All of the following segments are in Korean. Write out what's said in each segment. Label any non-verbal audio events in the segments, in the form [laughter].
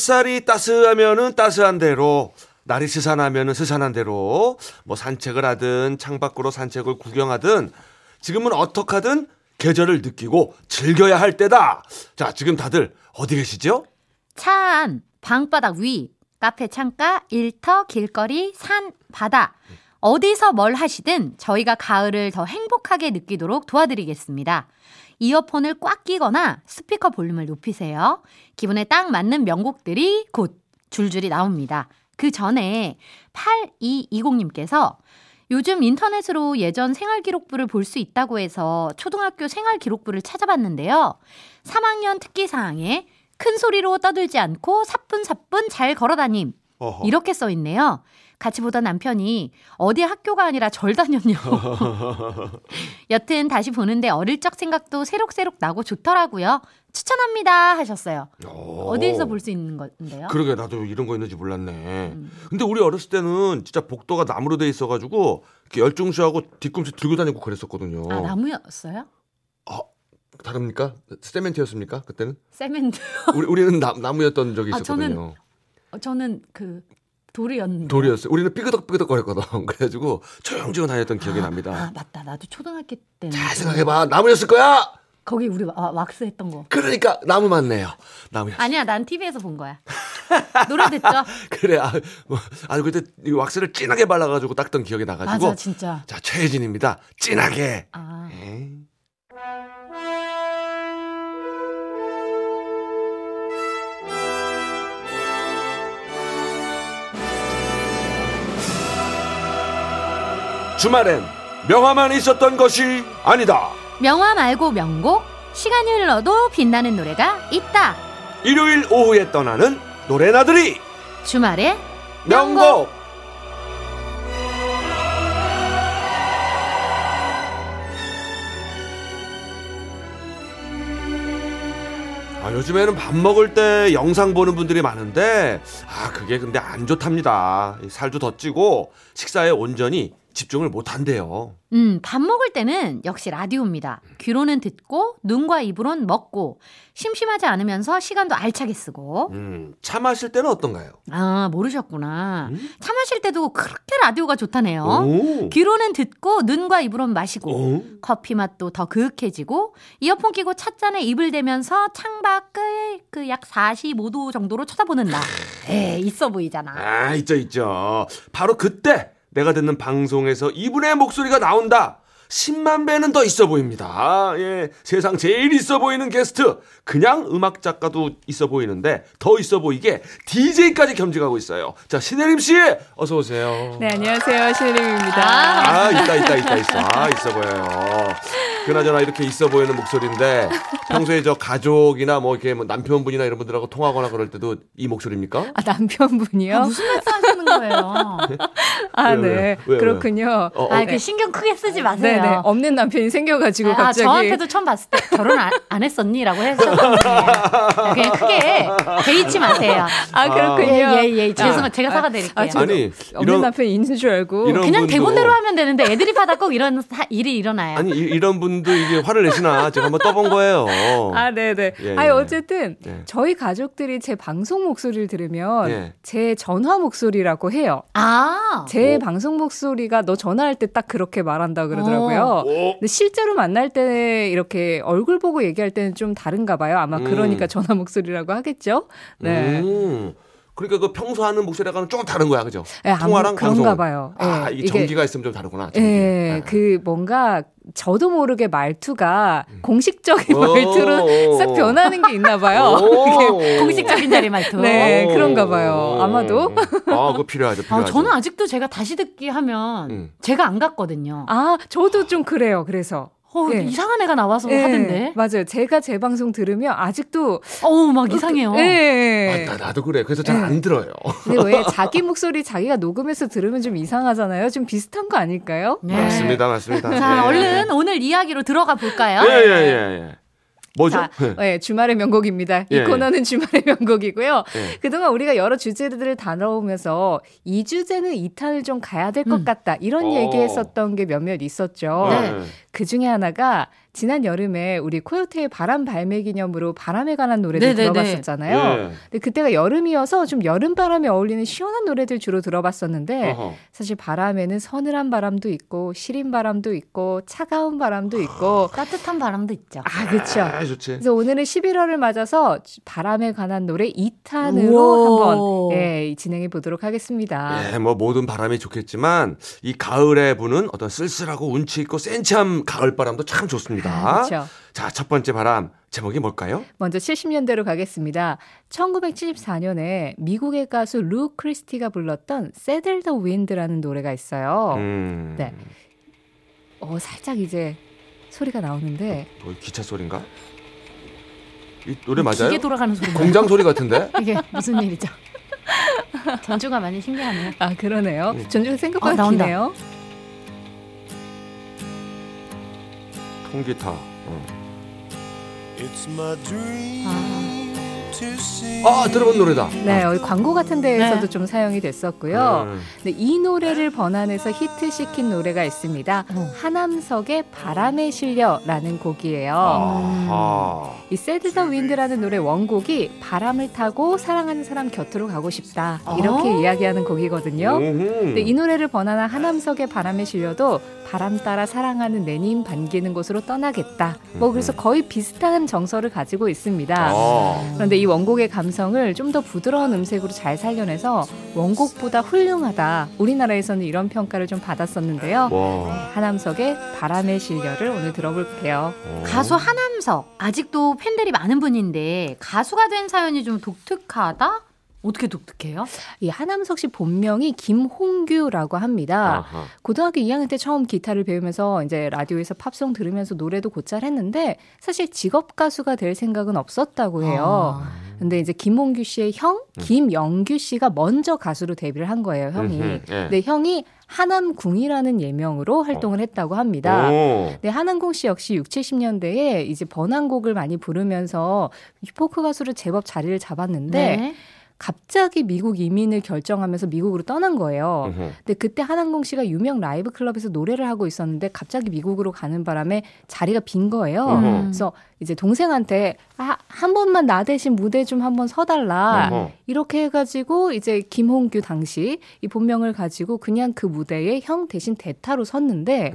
햇살이 따스하면은 따스한 대로 날이 스산하면은 스산한 대로 뭐 산책을 하든 창밖으로 산책을 구경하든 지금은 어떻게 하든 계절을 느끼고 즐겨야 할 때다. 자, 지금 다들 어디 계시죠? 차 안, 방바닥 위, 카페 창가, 일터, 길거리, 산, 바다. 어디서 뭘 하시든 저희가 가을을 더 행복하게 느끼도록 도와드리겠습니다. 이어폰을 꽉 끼거나 스피커 볼륨을 높이세요. 기분에 딱 맞는 명곡들이 곧 줄줄이 나옵니다. 그 전에 8220님께서 요즘 인터넷으로 예전 생활기록부를 볼 수 있다고 해서 초등학교 생활기록부를 찾아봤는데요. 3학년 특기사항에 큰 소리로 떠들지 않고 사뿐사뿐 잘 걸어다님. 어허. 이렇게 써 있네요. 같이 보던 남편이 어디 학교가 아니라 절 다녔냐고. [laughs] 여튼 다시 보는데 어릴 적 생각도 새록새록 나고 좋더라고요. 추천합니다 하셨어요. 어디서 볼 수 있는 건데요? 그러게 나도 이런 거 있는지 몰랐네. 음. 근데 우리 어렸을 때는 진짜 복도가 나무로 돼 있어가지고 이렇게 열중시하고 뒤꿈치 들고 다니고 그랬었거든요. 아 나무였어요? 다릅니까? 세멘트였습니까? 그때는? 세멘트. 우리 우리는 나, 나무였던 적이 아, 있었거든요. 어, 저는 그 돌이었는데. 돌이었어요. 우리는 삐그덕삐그덕 거렸거든. 그래가지고 조용조용 다녔던 기억이 아, 납니다. 맞다. 나도 초등학교 때는 잘 생각해봐. 나무였을 거야. 거기 우리 와- 왁스 했던 거. 그러니까 나무 맞네요. 나무였어. 아니야, 난 TV에서 본 거야. 노래 듣죠? [laughs] 그래. 아, 뭐, 아 그때 이 왁스를 진하게 발라가지고 닦던 기억이 나가지고. 맞아, 진짜. 자 최혜진입니다. 진하게. 아, 에이. 주말엔 명화만 있었던 것이 아니다. 명화 말고 명곡, 시간이 흘러도 빛나는 노래가 있다. 일요일 오후에 떠나는 노래나들이 주말에 명곡. 아, 요즘에는 밥 먹을 때 영상 보는 분들이 많은데, 아, 그게 근데 안 좋답니다. 이 살도 더 찌고, 식사에 온전히 집중을 못 한대요. 음, 밥 먹을 때는 역시 라디오입니다. 귀로는 듣고 눈과 입으론 먹고 심심하지 않으면서 시간도 알차게 쓰고. 음, 차 마실 때는 어떤가요? 아, 모르셨구나. 차 마실 때도 그렇게 라디오가 좋다네요. 오. 귀로는 듣고 눈과 입으론 마시고 오. 커피 맛도 더 그윽해지고 이어폰 끼고 찻잔에 입을 대면서 창밖을 그 약 45도 정도로 쳐다보는 나. 에 있어 보이잖아. 아, 있죠, 있죠. 바로 그때 내가 듣는 방송에서 이분의 목소리가 나온다. 10만 배는 더 있어 보입니다. 예. 세상 제일 있어 보이는 게스트. 그냥 음악 작가도 있어 보이는데 더 있어 보이게 DJ까지 겸직하고 있어요. 자, 신혜림 씨, 어서 오세요. 네, 안녕하세요. 신혜림입니다. 아, 있다, 있다, 있다, 있어. 아, 있어 보여요. 그나저나 이렇게 있어 보이는 목소리인데 평소에 저 가족이나 뭐 이렇게 뭐 남편분이나 이런 분들하고 통화하거나 그럴 때도 이 목소리입니까? 아, 남편분이요? 무슨 말씀 거예요? 아, 왜요, 네. 왜요? 왜요, 그렇군요. 어, 어. 아, 그 신경 크게 쓰지 마세요. 네네. 없는 남편이 생겨가지고 아, 갑자기. 저한테도 처음 봤을 때 결혼 안, 안 했었니 라고 하셨거든요. 그냥 크게 개의치 마세요. 아, 그렇군요. 예, 예, 예. 죄송해요. 제가 사과드릴게요. 아, 저도 아니, 없는 이런- 남편이 있는 줄 알고. 이런- 그냥 분도- 대본대로 하면 되는데 애들이 받아 꼭 이런 사- 일이 일어나요. 아니 이, 런 분도 이게 화를 내시나 제가 한번 떠본 거예요. 아, 네네. 예, 아니, 예. 어쨌든, 네. 저희 가족들이 제 방송 목소리를 들으면, 예. 제 전화 목소리라고 해요. 아, 제 오. 방송 목소리가 너 전화할 때 딱 그렇게 말한다 그러더라고요. 오. 근데 실제로 만날 때 이렇게 얼굴 보고 얘기할 때는 좀 다른가 봐요. 아마 음. 그러니까 전화 목소리라고 하겠죠? 네. 음. 그러니까 그 평소 하는 목소리랑은 조금 다른 거야, 그죠? 네, 아무- 통화랑 그런가 방송은. 봐요. 아, 예, 이게 전기가 있으면 좀 다르구나. 전기. 예, 아. 그 뭔가 저도 모르게 말투가 공식적인 오. 말투로 싹 변하는 게 있나 봐요. [laughs] 오. 공식적인 자리 말투. 네, 오. 그런가 봐요. 아마도. 아, 그거 필요하죠, 아, 필요하죠. 저는 아직도 제가 다시 듣기 하면 음. 제가 안 갔거든요. 아, 저도 좀 그래요. 그래서. 어, 예. 이상한 애가 나와서 예, 하던데. 맞아요. 제가 제 방송 들으면 아직도 어우, 막 이상해요. 예. 아, 나, 나도 그래. 그래서 잘 안 들어요. 근데 왜 [laughs] 자기 목소리 자기가 녹음해서 들으면 좀 이상하잖아요. 좀 비슷한 거 아닐까요? 네. 맞습니다, 맞습니다. 자, 예. 얼른 오늘 이야기로 들어가 볼까요? 예, 예, 예, 예. 뭐죠? 자, 예, 주말의 명곡입니다. 이 예, 코너는 주말의 명곡이고요. 예. 그동안 우리가 여러 주제들을 다뤄오면서 이 주제는 2탄을 좀 가야 될것 음. 같다. 이런 어. 얘기했었던 게 몇몇 있었죠. 네. 그 중에 하나가 지난 여름에 우리 코요태의 바람 발매 기념으로 바람에 관한 노래들 네네네. 들어봤었잖아요. 예. 근데 그때가 여름이어서 좀 여름 바람에 어울리는 시원한 노래들 주로 들어봤었는데 어허. 사실 바람에는 서늘한 바람도 있고 시린 바람도 있고 차가운 바람도 있고 따뜻한 바람도 있죠. 아 그렇죠. 아, 좋지. 그래서 오늘은 11월을 맞아서 바람에 관한 노래 2탄으로 우와. 한번 예, 진행해 보도록 하겠습니다. 예, 뭐 모든 바람이 좋겠지만 이 가을에 부는 어떤 쓸쓸하고 운치 있고 센치한 가을 바람도 참 좋습니다. 아, 그렇죠. 자, 첫 번째 바람 제목이 뭘까요? 먼저 70년대로 가겠습니다. 1974년에 미국의 가수 루 크리스티가 불렀던 Saddle the Wind라는 노래가 있어요. 음. 네. 어, 살짝 이제 소리가 나오는데 뭐 기차 소리인가? 이 노래 맞아요? 기계 돌아가는 소리. 공장 소리 같은데? [laughs] 이게 무슨 일이죠? 전주가 많이 신기하네요. 아 그러네요. 음. 전주가 어, 생각보다 나온다. 기네요. 통기타. 어. It's my dream 아. to see. 아, 들어본 노래다. 네, 여기 광고 같은 데에서도 네. 좀 사용이 됐었고요. 음. 네, 이 노래를 번안해서 히트시킨 노래가 있습니다. 어. 하남석의 바람에 실려라는 곡이에요. 아하. 이 새드 더 윈드라는 노래 원곡이 바람을 타고 사랑하는 사람 곁으로 가고 싶다. 이렇게 어. 이야기하는 곡이거든요. 음흠. 근데 이 노래를 번안한 하남석의 바람에 실려도 바람 따라 사랑하는 내님 반기는 곳으로 떠나겠다. 뭐 그래서 거의 비슷한 정서를 가지고 있습니다. 어. 그런데 이 원곡의 감성을 좀 더 부드러운 음색으로 잘 살려내서 원곡보다 훌륭하다. 우리나라에서는 이런 평가를 좀 받았었는데요. 와. 하남석의 바람의 실려를 오늘 들어볼게요. 어. 가수 하남석 아직도 팬들이 많은 분인데 가수가 된 사연이 좀 독특하다. 어떻게 독특해요? 이 하남석 씨 본명이 김홍규라고 합니다. 아하. 고등학교 2학년 때 처음 기타를 배우면서 이제 라디오에서 팝송 들으면서 노래도 곧잘 했는데 사실 직업 가수가 될 생각은 없었다고 해요. 아. 근데 이제 김홍규 씨의 형 김영규 씨가 먼저 가수로 데뷔를 한 거예요, 형이. 음흠, 예. 근데 형이 하남궁이라는 예명으로 활동을 했다고 합니다. 오. 네, 한항공 씨 역시 6, 70년대에 이제 번안곡을 많이 부르면서 포크 가수로 제법 자리를 잡았는데 네. 갑자기 미국 이민을 결정하면서 미국으로 떠난 거예요. 음흠. 근데 그때 한항공 씨가 유명 라이브 클럽에서 노래를 하고 있었는데 갑자기 미국으로 가는 바람에 자리가 빈 거예요. 어허. 그래서 이제 동생한테 아, 한 번만 나 대신 무대 좀 한번 서달라. 어허. 이렇게 해가지고 이제 김홍규 당시 이 본명을 가지고 그냥 그 무대에 형 대신 대타로 섰는데.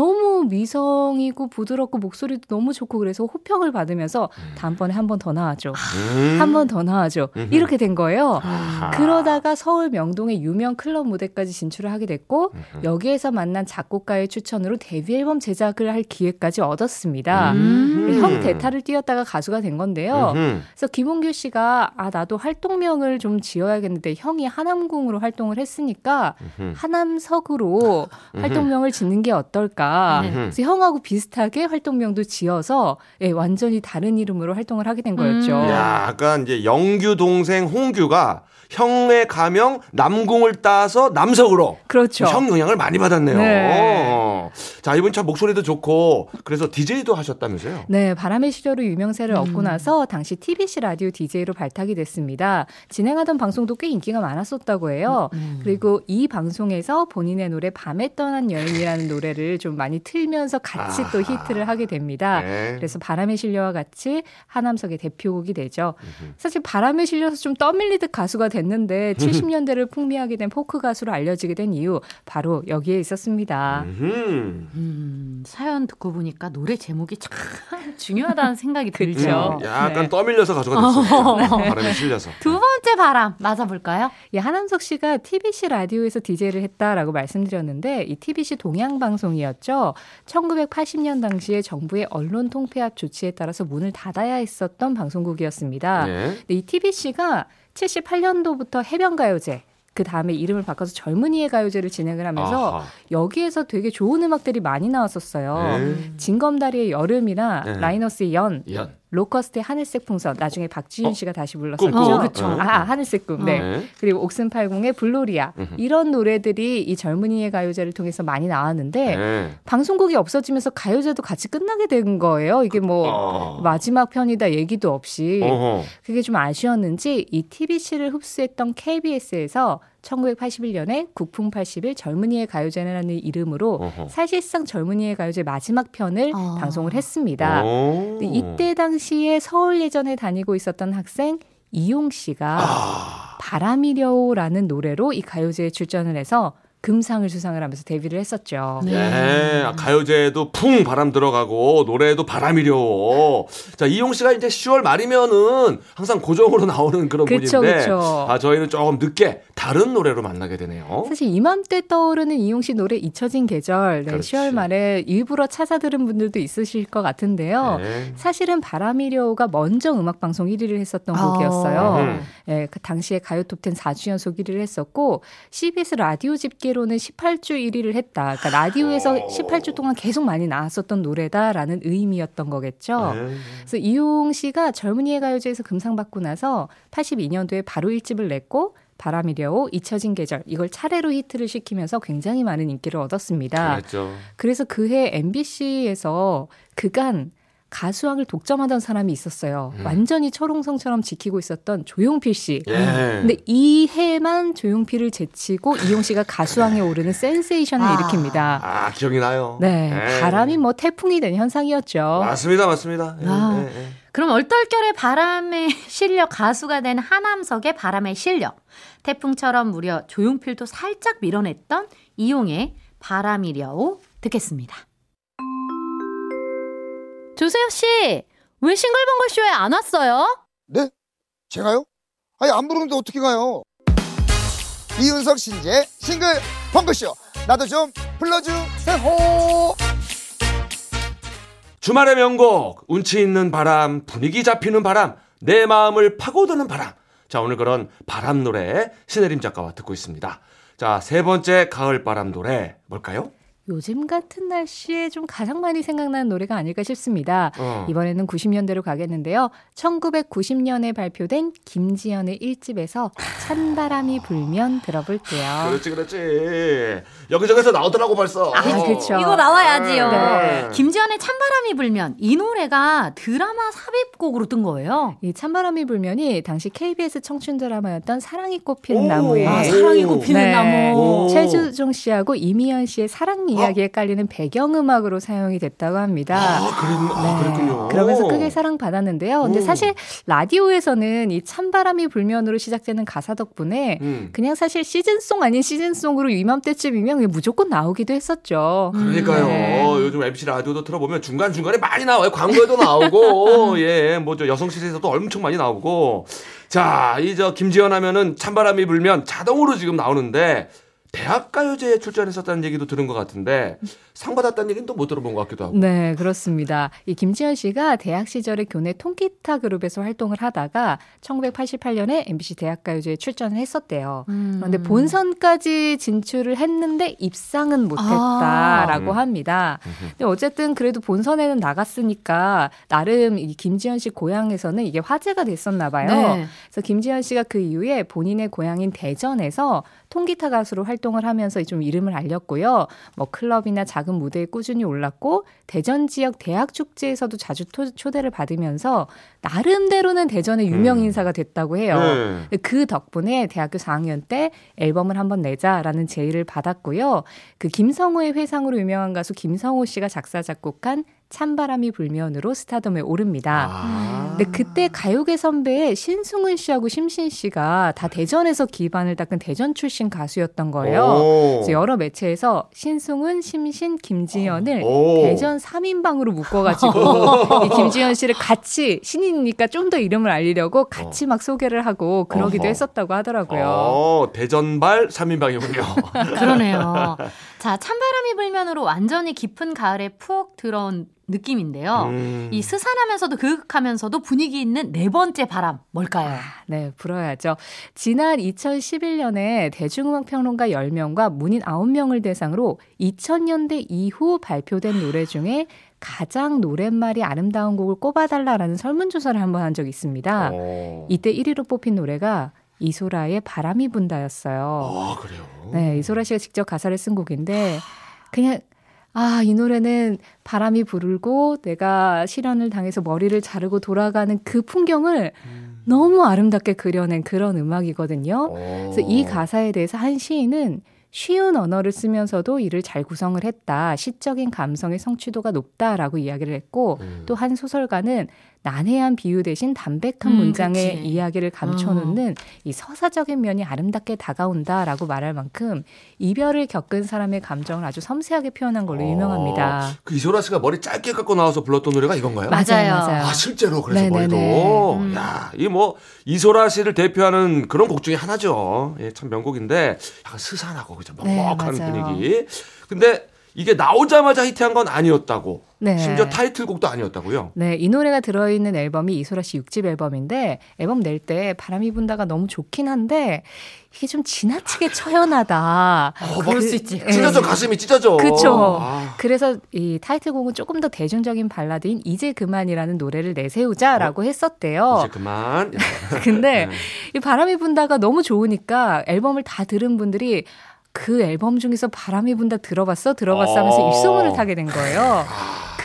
너무 미성이고 부드럽고 목소리도 너무 좋고 그래서 호평을 받으면서 다음번에 한 번 더 나와줘. 음. 한번 더 나와줘. 음흠. 이렇게 된 거예요. 아하. 그러다가 서울 명동의 유명 클럽 무대까지 진출을 하게 됐고 음흠. 여기에서 만난 작곡가의 추천으로 데뷔 앨범 제작을 할 기회까지 얻었습니다. 음. 형 대타를 띄었다가 가수가 된 건데요. 음흠. 그래서 김홍규 씨가 아 나도 활동명을 좀 지어야겠는데 형이 하남궁으로 활동을 했으니까. 하남석으로 [laughs] 활동명을 짓는 게 어떨까? 네. 그래서 형하고 비슷하게 활동명도 지어서 예, 완전히 다른 이름으로 활동을 하게 된 거였죠. 음. 야, 아까 이제 영규 동생 홍규가 형의 가명 남궁을 따서 남석으로 그렇죠. 형 영향을 많이 받았네요. 네. 어. 자, 이분 참 목소리도 좋고 그래서 DJ도 하셨다면서요? 네, 바람의 시려로 유명세를 음. 얻고 나서 당시 TBC 라디오 DJ로 발탁이 됐습니다. 진행하던 방송도 꽤 인기가 많았었다고 해요. 음. 그리고 이 방송에서 본인의 노래 밤에 떠난 여인이라는 노래를 좀 많이 틀면서 같이 또 아하. 히트를 하게 됩니다. 네. 그래서 바람에 실려와 같이 하남석의 대표곡이 되죠. 사실 바람에 실려서 좀 떠밀리듯 가수가 됐는데 [laughs] 70년대를 풍미하게 된 포크 가수로 알려지게 된 이유 바로 여기에 있었습니다. 음, 사연 듣고 보니까 노래 제목이 참 [laughs] 중요하다는 생각이 들죠. 그렇죠. 약간 네. 떠밀려서 가수가 됐어요. 바람에 실려서. 두 번째 바람 맞아볼까요? 예, 하남석 씨가 TBC 라디오에서 DJ를 했다라고 말씀드렸는데 이 TBC 동양 방송이었죠. 1980년 당시에 정부의 언론 통폐합 조치에 따라서 문을 닫아야 했었던 방송국이었습니다. 네. 근데 이 TBC가 78년도부터 해변가요제 그 다음에 이름을 바꿔서 젊은이의 가요제를 진행을 하면서 아하. 여기에서 되게 좋은 음악들이 많이 나왔었어요. 네. 진검다리의 여름이나 네. 라이너스의 연, 연. 로커스트의 하늘색 풍선, 나중에 박지윤 어? 씨가 다시 불렀었죠. 어, 그쵸. 아, 하늘색 꿈. 네. 네. 그리고 옥슨팔공의 블로리아 이런 노래들이 이 젊은이의 가요제를 통해서 많이 나왔는데 네. 방송국이 없어지면서 가요제도 같이 끝나게 된 거예요. 이게 뭐 어. 마지막 편이다 얘기도 없이 어허. 그게 좀 아쉬웠는지 이 TBC를 흡수했던 KBS에서 1981년에 국풍 80일 젊은이의 가요제라는 이름으로 어허. 사실상 젊은이의 가요제 마지막 편을 아. 방송을 했습니다. 이때 당시에 서울 예전에 다니고 있었던 학생 이용 씨가 아. 바람이려오라는 노래로 이 가요제에 출전을 해서 금상을 수상을 하면서 데뷔를 했었죠. 네. 예, 아, 가요제에도 풍 바람 들어가고 노래에도 바람이려. 자 이용 씨가 이제 10월 말이면은 항상 고정으로 [laughs] 나오는 그런 그쵸, 분인데, 그쵸. 아 저희는 조금 늦게 다른 노래로 만나게 되네요. 사실 이맘때 떠오르는 이용 씨 노래 잊혀진 계절, 네, 그렇지. 10월 말에 일부러 찾아 들은 분들도 있으실 것 같은데요. 네. 사실은 바람이려오가 먼저 음악 방송 1위를 했었던 아. 곡이었어요. 음. 예, 그 당시에 가요톱10 4주 연속 1위를 했었고 CBS 라디오 집계 로는 18주 1위를 했다. 그러니까 라디오에서 오. 18주 동안 계속 많이 나왔었던 노래다라는 의미였던 거겠죠. 네. 그래서 이용 씨가 젊은이의 가요제에서 금상 받고 나서 82년도에 바로 1집을 냈고 바람이려오, 잊혀진 계절 이걸 차례로 히트를 시키면서 굉장히 많은 인기를 얻었습니다. 그랬죠. 그래서 그해 MBC에서 그간 가수왕을 독점하던 사람이 있었어요. 음. 완전히 철옹성처럼 지키고 있었던 조용필 씨. 예. 근데 이 해만 조용필을 제치고 이용 씨가 가수왕에 오르는 센세이션을 아. 일으킵니다. 아 기억이 나요. 네, 예. 바람이 뭐 태풍이 된 현상이었죠. 맞습니다, 맞습니다. 예, 아. 예, 예. 그럼 얼떨결에 바람에 실려 가수가 된 하남석의 바람에 실려 태풍처럼 무려 조용필도 살짝 밀어냈던 이용의 바람이려오 듣겠습니다. 조세혁 씨, 왜 싱글벙글 쇼에 안 왔어요? 네? 제가요? 아니 안 부르는데 어떻게 가요? 이윤석 신재 싱글 펑크쇼 나도 좀 불러주세요 주말의 명곡 운치 있는 바람 분위기 잡히는 바람 내 마음을 파고드는 바람 자 오늘 그런 바람 노래 신혜림 작가와 듣고 있습니다 자 세 번째 가을 바람 노래 뭘까요? 요즘 같은 날씨에 좀 가장 많이 생각나는 노래가 아닐까 싶습니다. 어. 이번에는 90년대로 가겠는데요. 1990년에 발표된 김지연의 1집에서 찬바람이 불면 들어볼게요. 그렇지 그렇지 여기저기서 나오더라고 벌써 아, 그쵸. 이거 나와야지요. 네. 김지연의 찬바람이 불면 이 노래가 드라마 삽입곡으로 뜬 거예요. 이 찬바람이 불면이 당시 KBS 청춘 드라마였던 사랑이 꽃피는 오. 나무에 아, 네. 사랑이 꽃피는 네. 나무. 오. 최주종 씨하고 이미연 씨의 사랑 이야기에 깔리는 배경음악으로 사용이 됐다고 합니다. 아, 그랬, 아 네. 그랬군요 그러면서 크게 사랑받았는데요. 근데 오. 사실 라디오에서는 이 찬바람이 불면으로 시작되는 가사 덕분에 음. 그냥 사실 시즌송 아닌 시즌송으로 이맘때쯤이면 무조건 나오기도 했었죠. 그러니까요. 네. 요즘 MC 라디오도 들어보면 중간 중간에 많이 나와요. 광고에도 나오고, [laughs] 예, 뭐 저 여성 시대에서도 엄청 많이 나오고. 자, 이 저 김지연 하면은 찬바람이 불면 자동으로 지금 나오는데 대학가요제에 출전했었다는 얘기도 들은 것 같은데 상 받았다는 얘기는 또 못 들어본 것 같기도 하고. 네, 그렇습니다. 이 김지현 씨가 대학 시절에 교내 통기타 그룹에서 활동을 하다가 1988년에 MBC 대학가요제에 출전을 했었대요. 음. 그런데 본선까지 진출을 했는데 입상은 못했다라고 아. 합니다. 근데 어쨌든 그래도 본선에는 나갔으니까 나름 이 김지현 씨 고향에서는 이게 화제가 됐었나 봐요. 네. 그래서 김지현 씨가 그 이후에 본인의 고향인 대전에서 통기타 가수로 활동을 하면서 좀 이름을 알렸고요. 뭐 클럽이나 작은 무대에 꾸준히 올랐고 대전 지역 대학 축제에서도 자주 토- 초대를 받으면서 나름대로는 대전의 유명 음. 인사가 됐다고 해요. 네. 그 덕분에 대학교 4학년 때 앨범을 한번 내자라는 제의를 받았고요. 그 김성호의 회상으로 유명한 가수 김성호 씨가 작사 작곡한 찬바람이 불면으로 스타덤에 오릅니다. 아. 근데 그때 가요계 선배의 신승훈 씨하고 심신 씨가 다 대전에서 기반을 닦은 대전 출신 가수였던 거예요. 오. 그래서 여러 매체에서 신승훈, 심신, 김지연을 오. 대전 3인방으로 묶어가지고 [laughs] 이 김지연 씨를 같이 신인이니까 좀 더 이름을 알리려고 같이 막 소개를 하고 그러기도 어허. 했었다고 하더라고요. 어, 대전발 3인방이군요. [laughs] 그러네요. 자, 찬바람 이 불면으로 완전히 깊은 가을에 푹 들어온 느낌인데요. 음. 이 스산하면서도 그윽하면서도 분위기 있는 네 번째 바람 뭘까요? 네, 불어야죠. 지난 2011년에 대중음악 평론가 10명과 문인 9명을 대상으로 2000년대 이후 발표된 노래 중에 가장 노랫말이 아름다운 곡을 꼽아달라라는 설문조사를 한번 한 적이 있습니다. 어. 이때 1위로 뽑힌 노래가 이소라의 바람이 분다였어요. 아, 그래요. 네, 이소라 씨가 직접 가사를 쓴 곡인데 그냥 아, 이 노래는 바람이 불고 내가 실현을 당해서 머리를 자르고 돌아가는 그 풍경을 너무 아름답게 그려낸 그런 음악이거든요. 어. 그래서 이 가사에 대해서 한 시인은 쉬운 언어를 쓰면서도 이를 잘 구성을 했다. 시적인 감성의 성취도가 높다라고 이야기를 했고 음. 또한 소설가는 난해한 비유 대신 담백한 음, 문장의 그치. 이야기를 감춰놓는 이 서사적인 면이 아름답게 다가온다라고 말할 만큼 이별을 겪은 사람의 감정을 아주 섬세하게 표현한 걸로 유명합니다. 그 이소라 씨가 머리 짧게 깎고 나와서 불렀던 노래가 이건가요? 맞아요. 맞아요. 아 실제로 그래서 네네네. 머리도 음. 야, 이 뭐 이소라 씨를 대표하는 그런 곡 중에 하나죠. 예, 참 명곡인데 약간 스산하고 그죠 네, 먹먹한 맞아요. 분위기. 근데 이게 나오자마자 히트한 건 아니었다고. 네. 심지어 타이틀곡도 아니었다고요. 네, 이 노래가 들어있는 앨범이 이소라 씨 6집 앨범인데 앨범 낼 때 바람이 분다가 너무 좋긴 한데 이게 좀 지나치게 처연하다. 어, 그럴 막수 있지. 예. 찢어져 가슴이 찢어져. 그쵸. 아. 그래서 이 타이틀곡은 조금 더 대중적인 발라드인 이제 그만이라는 노래를 내세우자라고 했었대요. 어? 이제 그만. [laughs] 근데 네. 이 바람이 분다가 너무 좋으니까 앨범을 다 들은 분들이 그 앨범 중에서 바람이 분다 들어봤어? 들어봤어? 하면서 어. 입소문을 타게 된 거예요.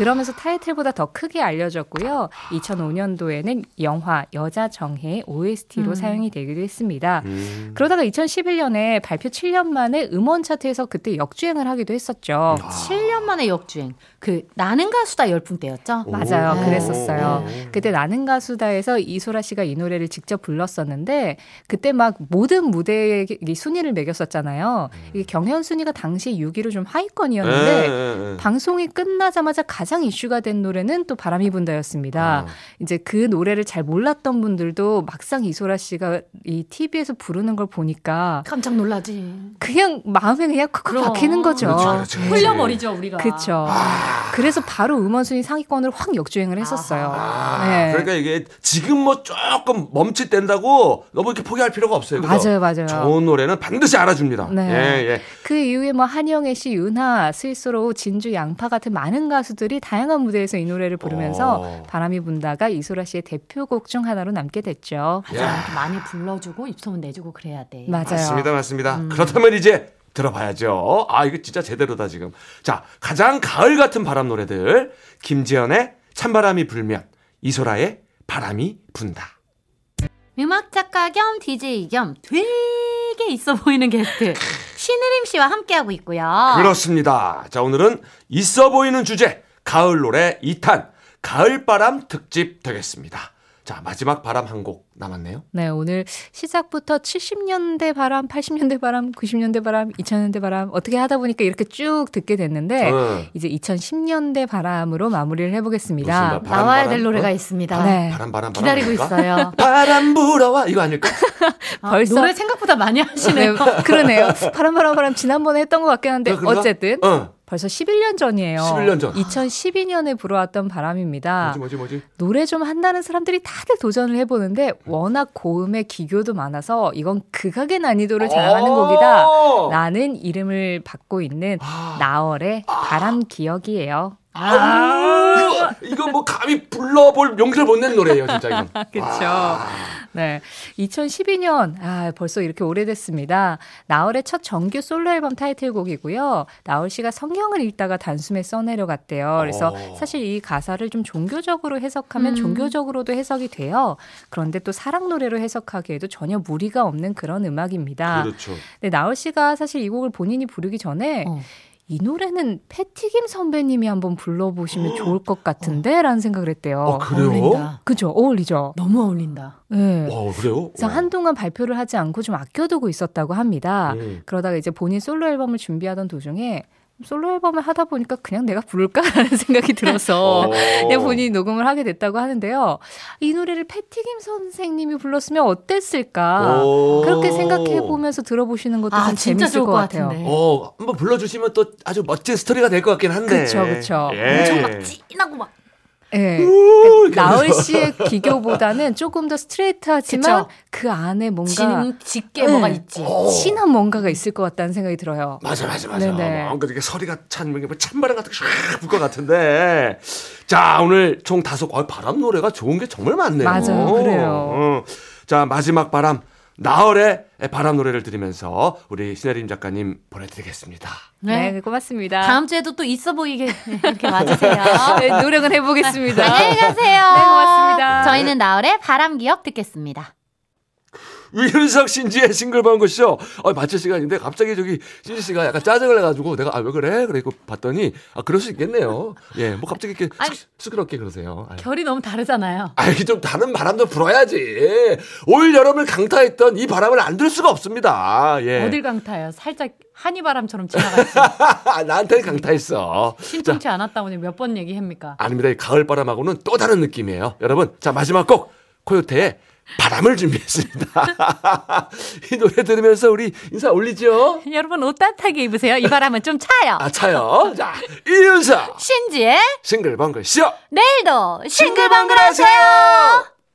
그러면서 타이틀보다 더 크게 알려졌고요. 2005년도에는 영화 여자 정해 OST로 음. 사용이 되기도 했습니다. 음. 그러다가 2011년에 발표 7년 만에 음원 차트에서 그때 역주행을 하기도 했었죠. 아. 7년 만에 역주행. 그 나는 가수다 열풍 때였죠. 오. 맞아요. 오. 그랬었어요. 오. 그때 나는 가수다에서 이소라 씨가 이 노래를 직접 불렀었는데 그때 막 모든 무대에 이 순위를 매겼었잖아요. 이게 경연 순위가 당시 6위로 좀 하위권이었는데 예, 예, 예. 방송이 끝나자마자 가장 이슈가 된 노래는 또 바람이 분다였습니다. 아. 이제 그 노래를 잘 몰랐던 분들도 막상 이소라 씨가 이 TV에서 부르는 걸 보니까 깜짝 놀라지. 그냥 마음에 그냥 그럼. 박히는 거죠. 그렇죠, 그렇죠. 흘려버리죠 우리가. 그쵸. 그래서 바로 음원 순위 상위권을 확 역주행을 했었어요. 아, 네. 그러니까 이게 지금 뭐 조금 멈칫댄다고 너무 이렇게 포기할 필요가 없어요. 그죠? 맞아요, 맞아요. 좋은 노래는 반드시 알아줍니다. 네. 예, 예. 그 이후에 뭐 한영애 씨, 윤하, 스위스로, 진주, 양파 같은 많은 가수들이 다양한 무대에서 이 노래를 부르면서 어. 바람이 분다가 이소라 씨의 대표곡 중 하나로 남게 됐죠. 맞아. 많이 불러주고 입소문 내주고 그래야 돼. 맞아요. 맞습니다, 맞습니다. 음. 그렇다면 이제 들어봐야죠. 아, 이거 진짜 제대로다, 지금. 자, 가장 가을 같은 바람 노래들. 김지연의 찬바람이 불면, 이소라의 바람이 분다. 음악 작가 겸 DJ 겸 되게 있어 보이는 게스트 신혜림 씨와 함께하고 있고요. 그렇습니다. 자, 오늘은 있어 보이는 주제, 가을 노래 2탄, 가을바람 특집 되겠습니다. 자, 마지막 바람 한 곡 남았네요. 네, 오늘 시작부터 70년대 바람, 80년대 바람, 90년대 바람, 2000년대 바람 어떻게 하다 보니까 이렇게 쭉 듣게 됐는데 어. 이제 2010년대 바람으로 마무리를 해보겠습니다. 바람, 나와야 바람? 될 노래가 어? 있습니다. 네. 바람, 바람, 바람. 기다리고 아닐까? 있어요. [laughs] 바람 불어와. 이거 아닐까? [laughs] 아, 벌써- 노래 생각보다 많이 하시네요. 네, 그러네요. 바람 바람 바람 지난번에 했던 것 같긴 한데 어, 그런가? 어쨌든 어. 벌써 11년 전이에요. 11년 전. 2012년에 불어왔던 바람입니다. 뭐지, 뭐지, 뭐지? 노래 좀 한다는 사람들이 다들 도전을 해보는데 워낙 고음에 기교도 많아서 이건 극악의 난이도를 자랑하는 어. 곡이다. 라는 이름을 받고 있는 아. 나얼의 바람 기억이에요. 아, 이거 뭐 감히 불러볼 용기를 못 낸 노래예요, 진짜 이건. [laughs] 그쵸. 와. 네. 2012년, 아, 벌써 이렇게 오래됐습니다. 나얼의 첫 정규 솔로 앨범 타이틀곡이고요. 나얼 씨가 성경을 읽다가 단숨에 써내려갔대요. 그래서 어. 사실 이 가사를 좀 종교적으로 해석하면 음. 종교적으로도 해석이 돼요. 그런데 또 사랑 노래로 해석하기에도 전혀 무리가 없는 그런 음악입니다. 그렇죠. 근데 나얼 씨가 사실 이 곡을 본인이 부르기 전에 어. 이 노래는 패티김 선배님이 한번 불러보시면 좋을 것 같은데? 라는 생각을 했대요. 어, 그래요? 어울린다. 그죠? 어울리죠? 너무 어울린다. 네. 와, 그래요? 그래서 한동안 발표를 하지 않고 좀 아껴두고 있었다고 합니다. 음. 그러다가 이제 본인 솔로 앨범을 준비하던 도중에 솔로 앨범을 하다 보니까 그냥 내가 부를까라는 [laughs] 생각이 들어서 어. 그냥 본인이 녹음을 하게 됐다고 하는데요. 이 노래를 패티김 선생님이 불렀으면 어땠을까? 오. 그렇게 생각해 보면서 들어보시는 것도 아, 좀 재밌을 것것 같아요. 같은데. 어, 한번 불러주시면 또 아주 멋진 스토리가 될 것 같긴 한데. 그쵸, 그쵸. 예. 엄청 막 진하고 막 예. 우, 이렇게 나얼. 씨의 기교보다는 조금 더 스트레이트하지만 그쵸. 그 안에 뭔가 진, 짙게 네. 뭐가 있지. 어. 진한 뭔가가 있을 것 같다는 생각이 들어요. 맞아, 맞아, 맞아. 네네. 뭔가 이렇게 소리가 찬, 뭐 찬바람 같은 게불것 같은데. 자, 오늘 총 다섯, 아, 바람 노래가 좋은 게 정말 많네요. 맞아요, 그래요. 어. 자, 마지막 바람. 나얼의 바람 노래를 들으면서 우리 신혜림 작가님 보내드리겠습니다. 네, 고맙습니다. 다음 주에도 또 있어 보이게 [laughs] 이렇게 [laughs] 와주세요. 네, 노력은 해보겠습니다. 안녕히 가세요. 네, 고맙습니다. 저희는 나얼의 바람 기억 듣겠습니다. 유윤석 신지의 싱글벙글쇼. 어, 마칠 시간인데 갑자기 저기 신지 씨가 약간 짜증을 내가지고 내가 아 왜 그래? 그래고 봤더니 아 그럴 수 있겠네요. 예, 뭐 갑자기 이렇게 아니, 쑥- 시끄럽게 그러세요. 아유. 결이 너무 다르잖아요. 아, 이게 좀 다른 바람도 불어야지. 올 여름을 강타했던 이 바람을 안 들 수가 없습니다. 예. 어딜 강타요? 살짝 한이 바람처럼 지나갔어요. [laughs] 나한테 강타했어. 자, 심통치 않았다고 몇번 얘기합니까? 아닙니다. 이 가을 바람하고는 또 다른 느낌이에요. 여러분, 자 마지막 곡 코요태의 바람을 준비했습니다. [laughs] 이 노래 들으면서 우리 인사 올리죠. 여러분 옷 따뜻하게 입으세요. 이 바람은 좀 차요. 아 차요. 자 이윤석 신지의 싱글벙글 쇼. 내일도 싱글벙글 하세요.